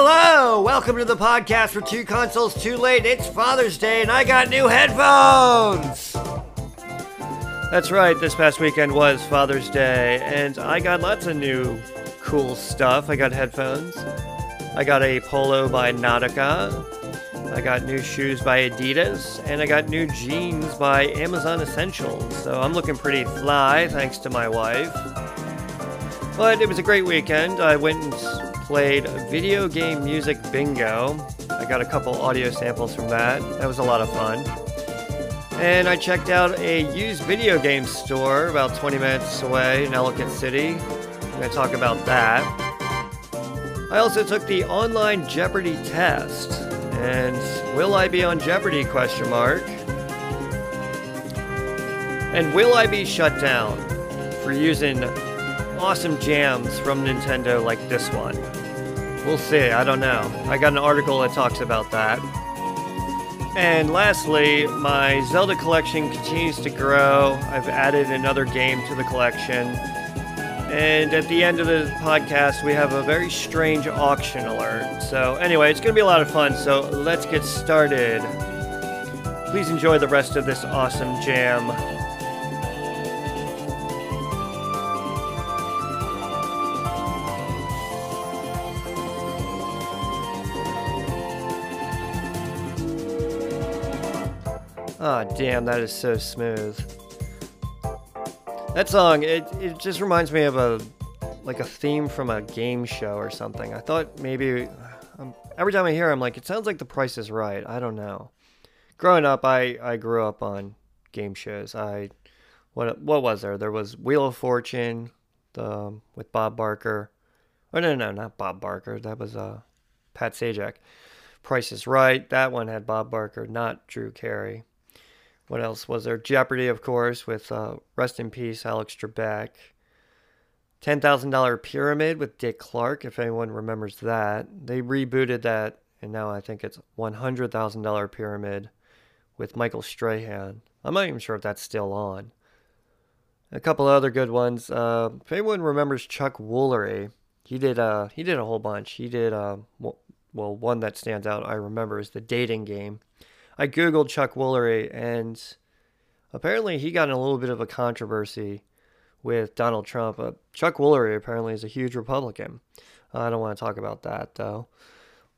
Hello, welcome to the podcast for Two Consoles Too Late. It's Father's Day and I got new headphones. That's right, this past weekend was Father's Day and I got lots of new cool stuff. I got headphones. I got a polo by Nautica. I got new shoes by Adidas, and I got new jeans by Amazon Essentials. So I'm looking pretty fly thanks to my wife. But it was a great weekend. I went and played video game music bingo. I got a couple audio samples from that. That was a lot of fun. And I checked out a used video game store about 20 minutes away in Ellicott City. I'm going to talk about that. I also took the online Jeopardy test. And will I be on Jeopardy question mark? And will I be shut down for using awesome jams from Nintendo like this one? We'll see, I don't know. I got an article that talks about that. And lastly, my Zelda collection continues to grow. I've added another game to the collection. And at the end of the podcast, we have a very strange auction alert. So, anyway, it's going to be a lot of fun. So, let's get started. Please enjoy the rest of this awesome jam. Oh, damn, that is so smooth. That song, it, it just reminds me of a like a theme from a game show or something. I thought maybe um, every time I hear, it, I'm like, it sounds like The Price is Right. I don't know. Growing up, I I grew up on game shows. I what what was there? There was Wheel of Fortune, the with Bob Barker. Oh no no not Bob Barker. That was uh Pat Sajak. Price is Right. That one had Bob Barker, not Drew Carey what else was there? Jeopardy, of course, with uh, Rest in Peace, Alex Trebek. $10,000 Pyramid with Dick Clark, if anyone remembers that. They rebooted that, and now I think it's $100,000 Pyramid with Michael Strahan. I'm not even sure if that's still on. A couple other good ones. Uh, if anyone remembers Chuck Woolery, he did uh he did a whole bunch. He did uh well one that stands out I remember is the dating game. I googled Chuck Woolery, and apparently he got in a little bit of a controversy with Donald Trump. Uh, Chuck Woolery apparently is a huge Republican. Uh, I don't want to talk about that though.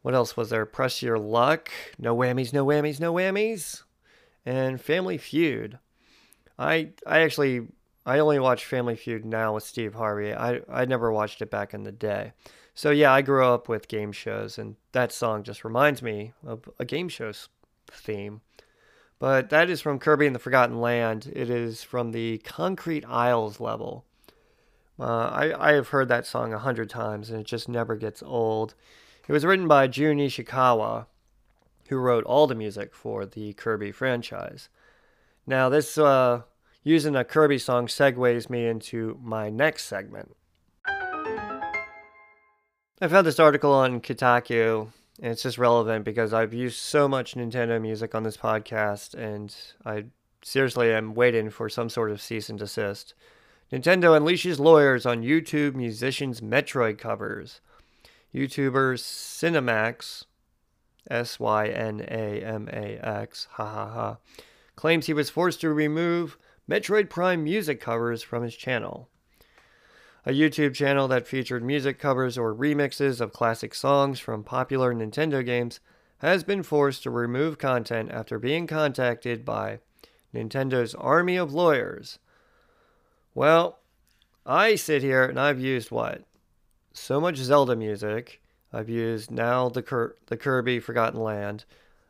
What else was there? Press Your Luck, No Whammies, No Whammies, No Whammies, and Family Feud. I I actually I only watch Family Feud now with Steve Harvey. I I never watched it back in the day. So yeah, I grew up with game shows, and that song just reminds me of a game show theme. But that is from Kirby and the Forgotten Land. It is from the Concrete Isles level. Uh, I, I have heard that song a hundred times and it just never gets old. It was written by Jun Ishikawa, who wrote all the music for the Kirby franchise. Now, this uh, using a Kirby song segues me into my next segment. I found this article on Kotaku and it's just relevant because I've used so much Nintendo music on this podcast, and I seriously am waiting for some sort of cease and desist. Nintendo unleashes lawyers on YouTube musicians' Metroid covers. YouTuber Synamax, S Y N A M A X, ha ha ha, claims he was forced to remove Metroid Prime music covers from his channel a YouTube channel that featured music covers or remixes of classic songs from popular Nintendo games, has been forced to remove content after being contacted by Nintendo's army of lawyers. Well, I sit here and I've used what? So much Zelda music. I've used now the Cur- the Kirby Forgotten Land.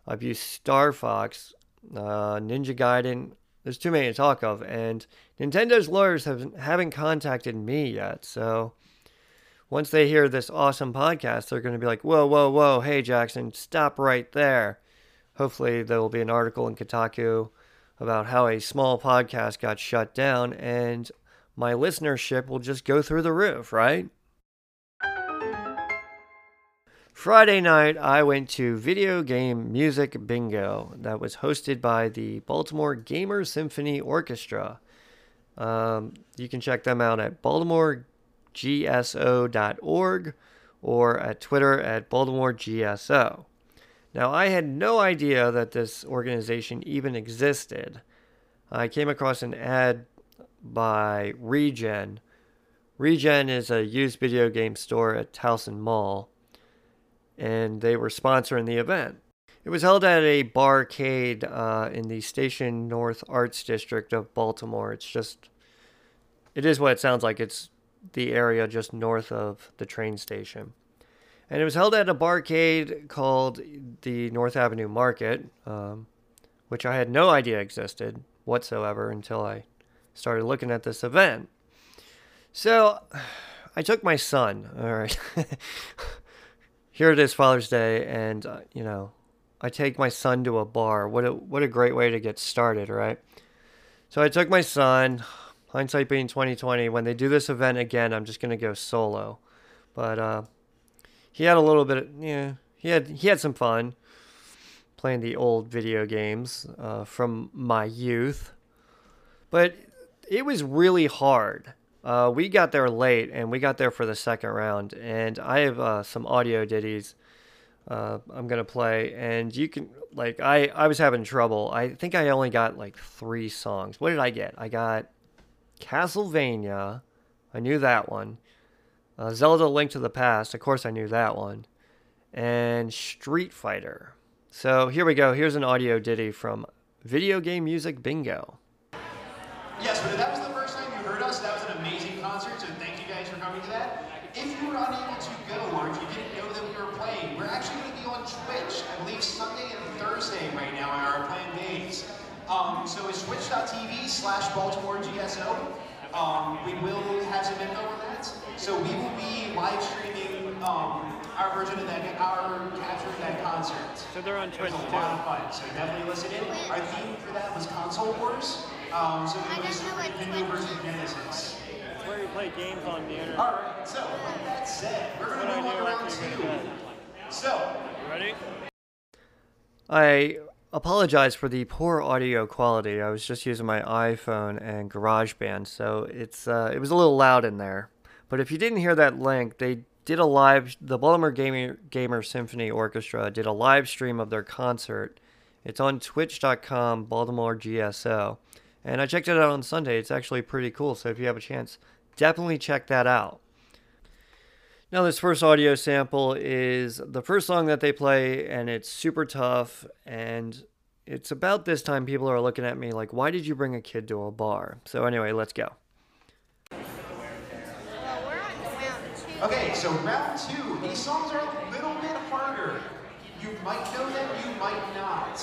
I've used Star Fox, uh, Ninja Gaiden, there's too many to talk of, and Nintendo's lawyers have haven't contacted me yet. So once they hear this awesome podcast, they're going to be like, "Whoa, whoa, whoa! Hey, Jackson, stop right there." Hopefully, there will be an article in Kotaku about how a small podcast got shut down, and my listenership will just go through the roof, right? Friday night, I went to Video Game Music Bingo that was hosted by the Baltimore Gamer Symphony Orchestra. Um, you can check them out at baltimoregso.org or at Twitter at baltimoregso. Now, I had no idea that this organization even existed. I came across an ad by Regen. Regen is a used video game store at Towson Mall, and they were sponsoring the event. It was held at a barcade uh, in the Station North Arts District of Baltimore. It's just, it is what it sounds like. It's the area just north of the train station. And it was held at a barcade called the North Avenue Market, um, which I had no idea existed whatsoever until I started looking at this event. So I took my son, all right. Here it is, Father's Day, and, uh, you know, I take my son to a bar. What a, what a great way to get started, right? So I took my son, hindsight being 2020, when they do this event again, I'm just to go solo. But, uh, he had a little bit of, yeah, he had he had some fun playing the old video games uh, from my youth, but it was really hard. Uh, we got there late, and we got there for the second round. And I have uh, some audio ditties uh, I'm gonna play, and you can like I I was having trouble. I think I only got like three songs. What did I get? I got Castlevania. I knew that one. Uh, Zelda Link to the Past, of course I knew that one. And Street Fighter. So here we go. Here's an audio ditty from Video Game Music Bingo. Yes, but that was the first time you heard us, that was an amazing concert, so thank you guys for coming to that. If you were unable to go or if you didn't know that we were playing, we're actually going to be on Twitch, I believe Sunday and Thursday right now in our planned days. Um, so it's twitch.tv slash Baltimore GSO. Um, we will have some info on that. So we will be live streaming um, our version of that, our capture of that concert. So they're on Twitch It was a lot of fun. So definitely listen in. Our theme for that was console wars. Um, so I it was don't know what Nintendo Twitch versus Genesis. It's where you play games on the internet. All right. So with that said, we're going to move on to round two. So You Ready? I apologize for the poor audio quality. I was just using my iPhone and GarageBand, so it's uh, it was a little loud in there. But if you didn't hear that link, they did a live. The Baltimore Gamer Gamer Symphony Orchestra did a live stream of their concert. It's on Twitch.com Baltimore GSO, and I checked it out on Sunday. It's actually pretty cool. So if you have a chance, definitely check that out. Now, this first audio sample is the first song that they play, and it's super tough. And it's about this time people are looking at me like, why did you bring a kid to a bar? So, anyway, let's go. Okay, so round two. These songs are a little bit harder. You might know them, you might not.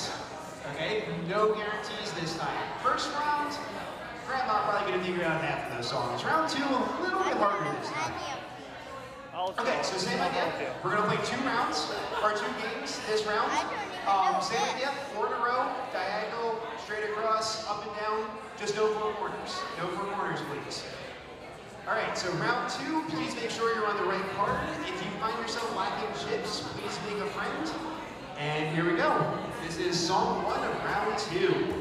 Okay, no guarantees this time. First round, Grandma probably gonna figure out half of those songs. Round two, a little bit harder this time. Okay, so same idea. We're gonna play two rounds, or two games this round. Um, same idea, four in a row, diagonal, straight across, up and down. Just no four corners. No four corners, please. All right, so round two, please make sure you're on the right card. If you find yourself lacking chips, please make a friend. And here we go. This is song one of round two.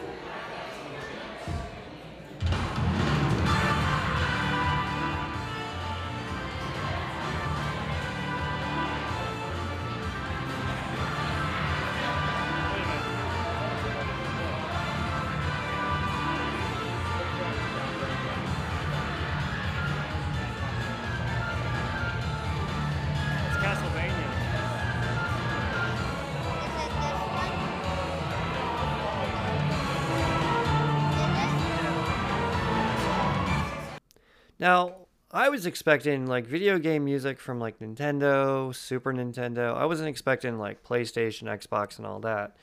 Now, I was expecting like video game music from like Nintendo, Super Nintendo. I wasn't expecting like PlayStation, Xbox, and all that.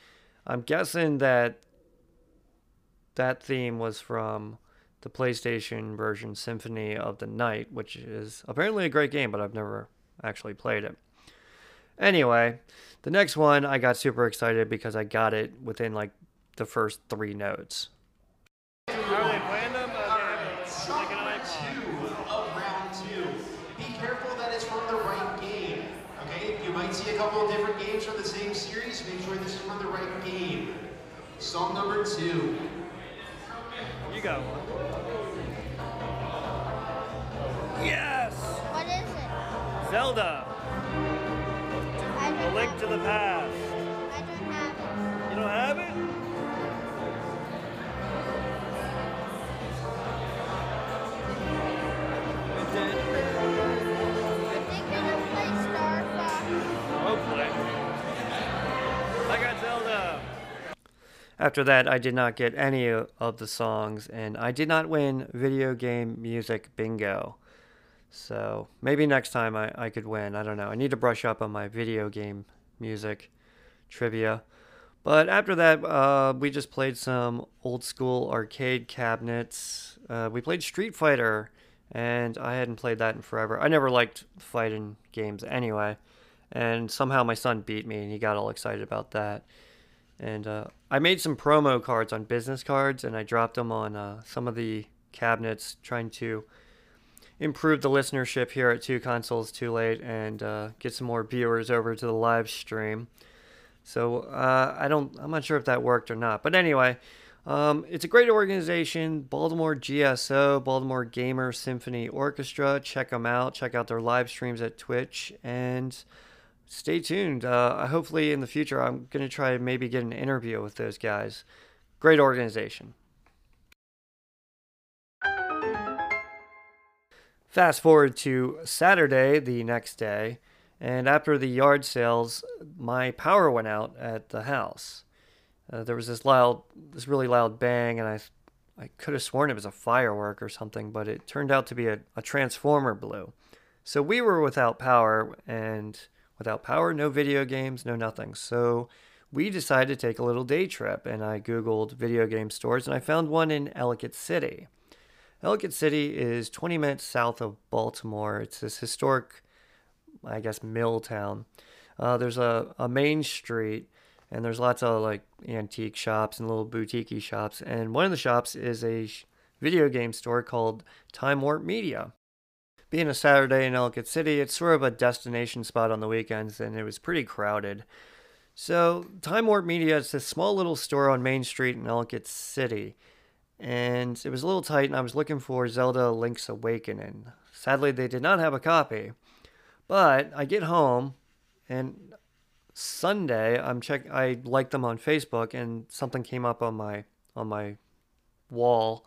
I'm guessing that that theme was from the PlayStation version Symphony of the Night, which is apparently a great game, but I've never actually played it. Anyway, the next one I got super excited because I got it within like the first three notes. Are they playing them? Uh, All they right, have a- song like an number iPod. two of round two. Be careful that it's from the right game. Okay, you might see a couple of different games from the same series. Make sure this is from the right game. Song number two. You got one. Yes! What is it? Zelda. A Link to the Past. After that, I did not get any of the songs, and I did not win video game music bingo. So maybe next time I, I could win. I don't know. I need to brush up on my video game music trivia. But after that, uh, we just played some old school arcade cabinets. Uh, we played Street Fighter, and I hadn't played that in forever. I never liked fighting games anyway. And somehow my son beat me, and he got all excited about that. And uh, I made some promo cards on business cards, and I dropped them on uh, some of the cabinets, trying to improve the listenership here at Two Consoles Too Late and uh, get some more viewers over to the live stream. So uh, I don't, I'm not sure if that worked or not. But anyway, um, it's a great organization, Baltimore GSO, Baltimore Gamer Symphony Orchestra. Check them out. Check out their live streams at Twitch and stay tuned. Uh, hopefully, in the future, I'm going to try and maybe get an interview with those guys. Great organization. Fast forward to Saturday, the next day, and after the yard sales, my power went out at the house. Uh, there was this loud, this really loud bang, and I, I could have sworn it was a firework or something, but it turned out to be a, a transformer blew. So we were without power, and without power, no video games, no nothing. So we decided to take a little day trip, and I Googled video game stores, and I found one in Ellicott City. Ellicott City is 20 minutes south of Baltimore. It's this historic, I guess, mill town. Uh, there's a, a main street, and there's lots of like antique shops and little boutique shops. And one of the shops is a sh- video game store called Time Warp Media. Being a Saturday in Ellicott City, it's sort of a destination spot on the weekends, and it was pretty crowded. So, Time Warp Media is this small little store on Main Street in Ellicott City and it was a little tight, and I was looking for Zelda Link's Awakening. Sadly, they did not have a copy. But I get home, and Sunday I'm check. I liked them on Facebook, and something came up on my on my wall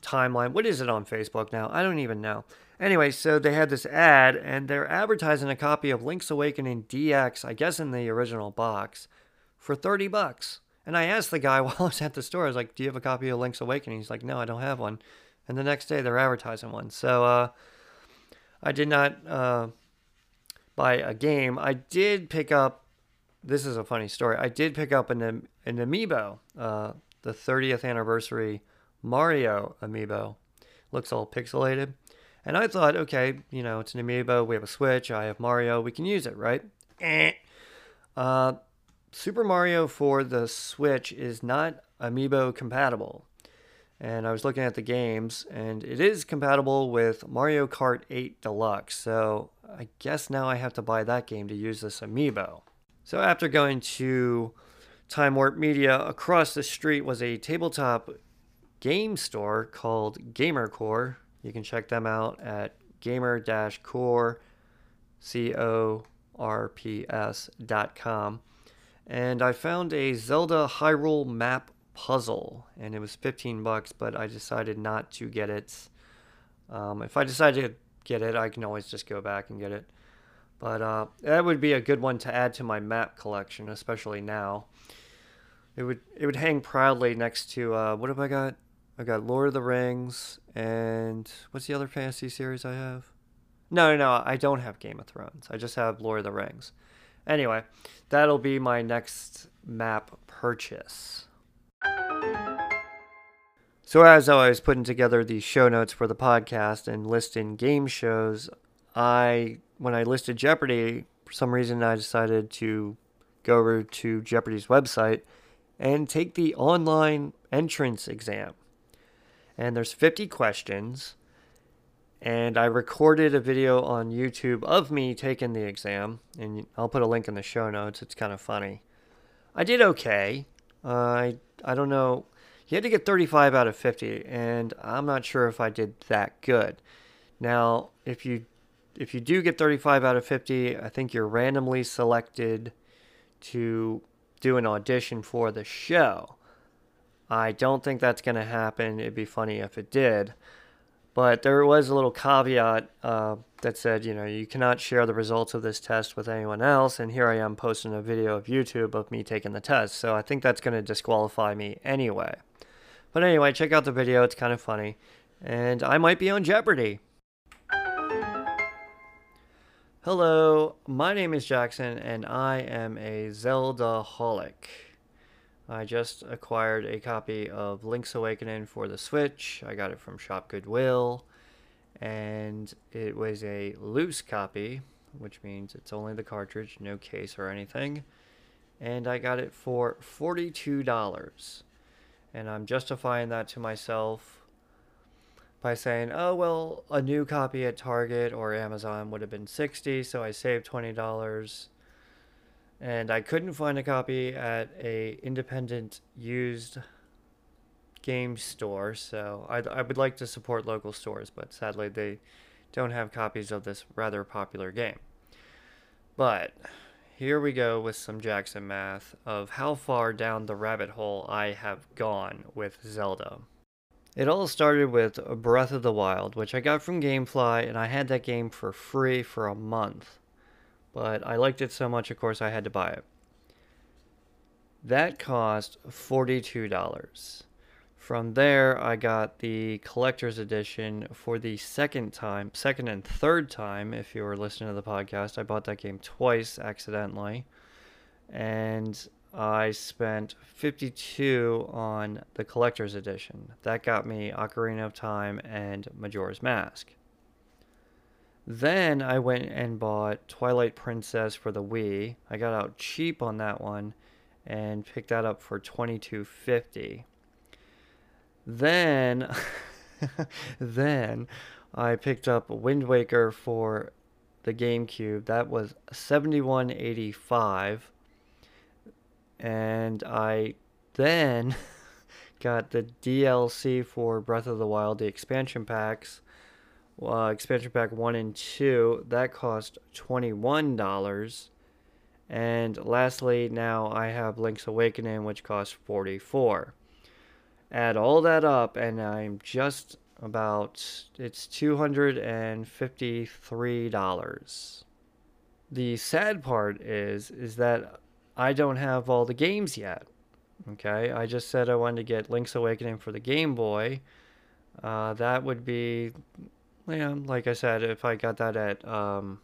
timeline. What is it on Facebook now? I don't even know. Anyway, so they had this ad, and they're advertising a copy of Link's Awakening DX, I guess in the original box, for thirty bucks. And I asked the guy while I was at the store, I was like, Do you have a copy of Link's Awakening? He's like, No, I don't have one. And the next day they're advertising one. So uh, I did not uh, buy a game. I did pick up, this is a funny story. I did pick up an, an amiibo, uh, the 30th anniversary Mario amiibo. Looks all pixelated. And I thought, okay, you know, it's an amiibo. We have a Switch. I have Mario. We can use it, right? Eh. Uh, Super Mario for the Switch is not amiibo compatible. And I was looking at the games, and it is compatible with Mario Kart 8 Deluxe. So I guess now I have to buy that game to use this amiibo. So after going to Time Warp Media, across the street was a tabletop game store called Gamers Corps. You can check them out at gamers-corps, and I found a Zelda Hyrule map puzzle, and it was 15 bucks, but I decided not to get it. Um, if I decide to get it, I can always just go back and get it. But uh, that would be a good one to add to my map collection, especially now. It would it would hang proudly next to uh, what have I got? I got Lord of the Rings and what's the other fantasy series I have? No, no, no, I don't have Game of Thrones. I just have Lord of the Rings. Anyway, that'll be my next map purchase. So, as I was putting together the show notes for the podcast and listing game shows, I, when I listed Jeopardy, for some reason I decided to go over to Jeopardy's website and take the online entrance exam. And there's 50 questions and I recorded a video on YouTube of me taking the exam, and I'll put a link in the show notes. It's kind of funny. I did okay. Uh, I I don't know. You had to get 35 out of 50, and I'm not sure if I did that good. Now, if you if you do get 35 out of 50, I think you're randomly selected to do an audition for the show. I don't think that's going to happen. It'd be funny if it did. But there was a little caveat uh, that said, you know, you cannot share the results of this test with anyone else. And here I am posting a video of YouTube of me taking the test. So I think that's going to disqualify me anyway. But anyway, check out the video. It's kind of funny. And I might be on Jeopardy! Hello, my name is Jackson, and I am a Zelda holic. I just acquired a copy of Link's Awakening for the Switch. I got it from Shop Goodwill, and it was a loose copy, which means it's only the cartridge, no case or anything. And I got it for $42. And I'm justifying that to myself by saying, oh, well, a new copy at Target or Amazon would have been 60, so I saved $20 and I couldn't find a copy at a independent used game store. So I, I would like to support local stores, but sadly they don't have copies of this rather popular game. But here we go with some Jackson math of how far down the rabbit hole I have gone with Zelda. It all started with Breath of the Wild, which I got from Gamefly, and I had that game for free for a month but I liked it so much, of course, I had to buy it. That cost $42. From there, I got the collector's edition for the second time, second and third time, if you were listening to the podcast. I bought that game twice accidentally. And I spent 52 on the collector's edition. That got me Ocarina of Time and Majora's Mask. Then I went and bought Twilight Princess for the Wii. I got out cheap on that one and picked that up for 22.50. Then then I picked up Wind Waker for the GameCube. That was 71.85 and I then got the DLC for Breath of the Wild, the expansion packs uh, expansion pack 1 and 2 that cost $21 and lastly now i have link's awakening which costs 44 add all that up and i'm just about it's $253 the sad part is is that i don't have all the games yet okay? I just said i wanted to get link's awakening for the game boy. Uh, that would be yeah, like I said, if I got that at um,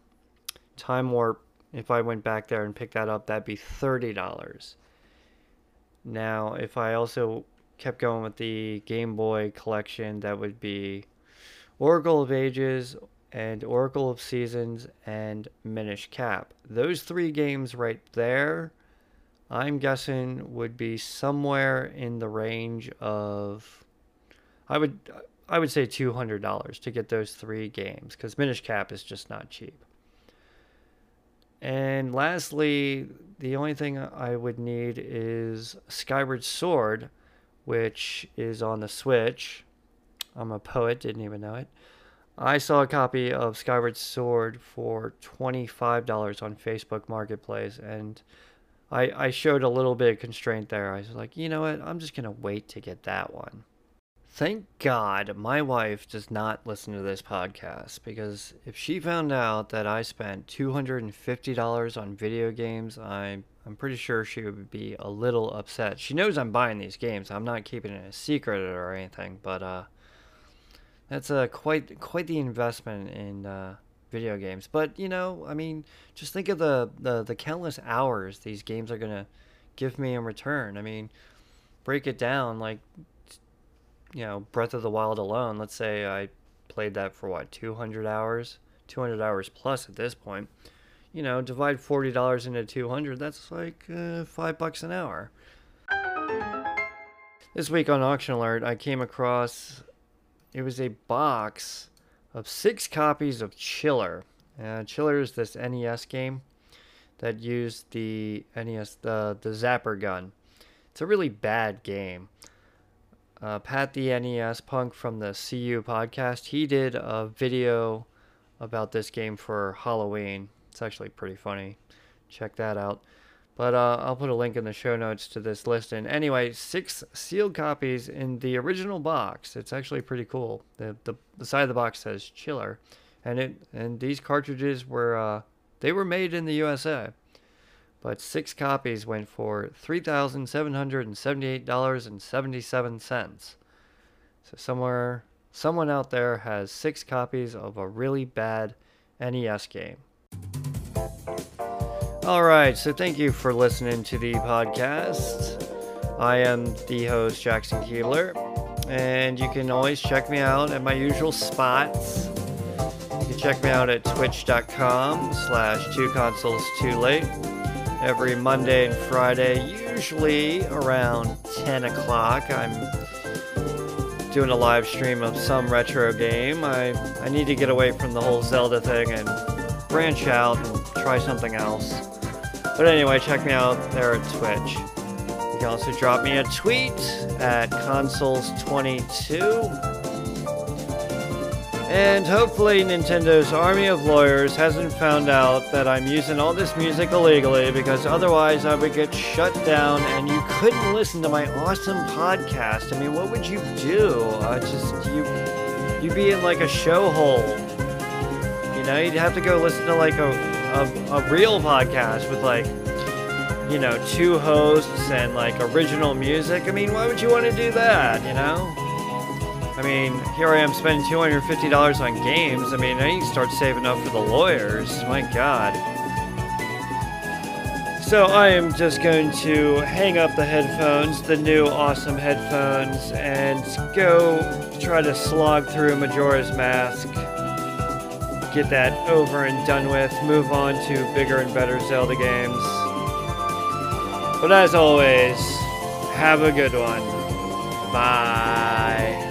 Time Warp, if I went back there and picked that up, that'd be $30. Now, if I also kept going with the Game Boy collection, that would be Oracle of Ages and Oracle of Seasons and Minish Cap. Those three games right there, I'm guessing would be somewhere in the range of I would I would say $200 to get those three games because Minish Cap is just not cheap. And lastly, the only thing I would need is Skyward Sword, which is on the Switch. I'm a poet, didn't even know it. I saw a copy of Skyward Sword for $25 on Facebook Marketplace, and I, I showed a little bit of constraint there. I was like, you know what? I'm just going to wait to get that one. Thank God my wife does not listen to this podcast because if she found out that I spent $250 on video games, I, I'm pretty sure she would be a little upset. She knows I'm buying these games. I'm not keeping it a secret or anything, but uh, that's uh, quite quite the investment in uh, video games. But you know, I mean, just think of the, the, the countless hours these games are gonna give me in return. I mean, break it down like you know, Breath of the Wild alone, let's say I played that for what, 200 hours? 200 hours plus at this point. You know, divide $40 into 200, that's like uh, 5 bucks an hour. This week on Auction Alert, I came across it was a box of 6 copies of Chiller. Uh, Chiller is this NES game that used the NES the the Zapper gun. It's a really bad game uh, Pat the NES Punk from the CU podcast, he did a video about this game for Halloween. It's actually pretty funny. Check that out. But uh, I'll put a link in the show notes to this list. And anyway, six sealed copies in the original box. It's actually pretty cool. The, the, the side of the box says Chiller, and it and these cartridges were uh, they were made in the USA. But six copies went for three thousand seven hundred and seventy-eight dollars and seventy-seven cents. So somewhere, someone out there has six copies of a really bad NES game. All right, so thank you for listening to the podcast. I am the host, Jackson Keebler, and you can always check me out at my usual spots. You can check me out at twitch.com slash two consoles too late every Monday and Friday, usually around 10 o'clock. I'm doing a live stream of some retro game. I, I need to get away from the whole Zelda thing and branch out and try something else. But anyway, check me out there at Twitch. You can also drop me a tweet at consoles22. And hopefully Nintendo's army of lawyers hasn't found out that I'm using all this music illegally because otherwise I would get shut down and you couldn't listen to my awesome podcast. I mean, what would you do? Uh, just you you'd be in like a show hole. You know, you'd have to go listen to like a a, a real podcast with like you know, two hosts and like original music. I mean, why would you want to do that, you know? I mean, here I am spending $250 on games. I mean, I need to start saving up for the lawyers. My god. So I am just going to hang up the headphones, the new awesome headphones, and go try to slog through Majora's Mask. Get that over and done with. Move on to bigger and better Zelda games. But as always, have a good one. Bye.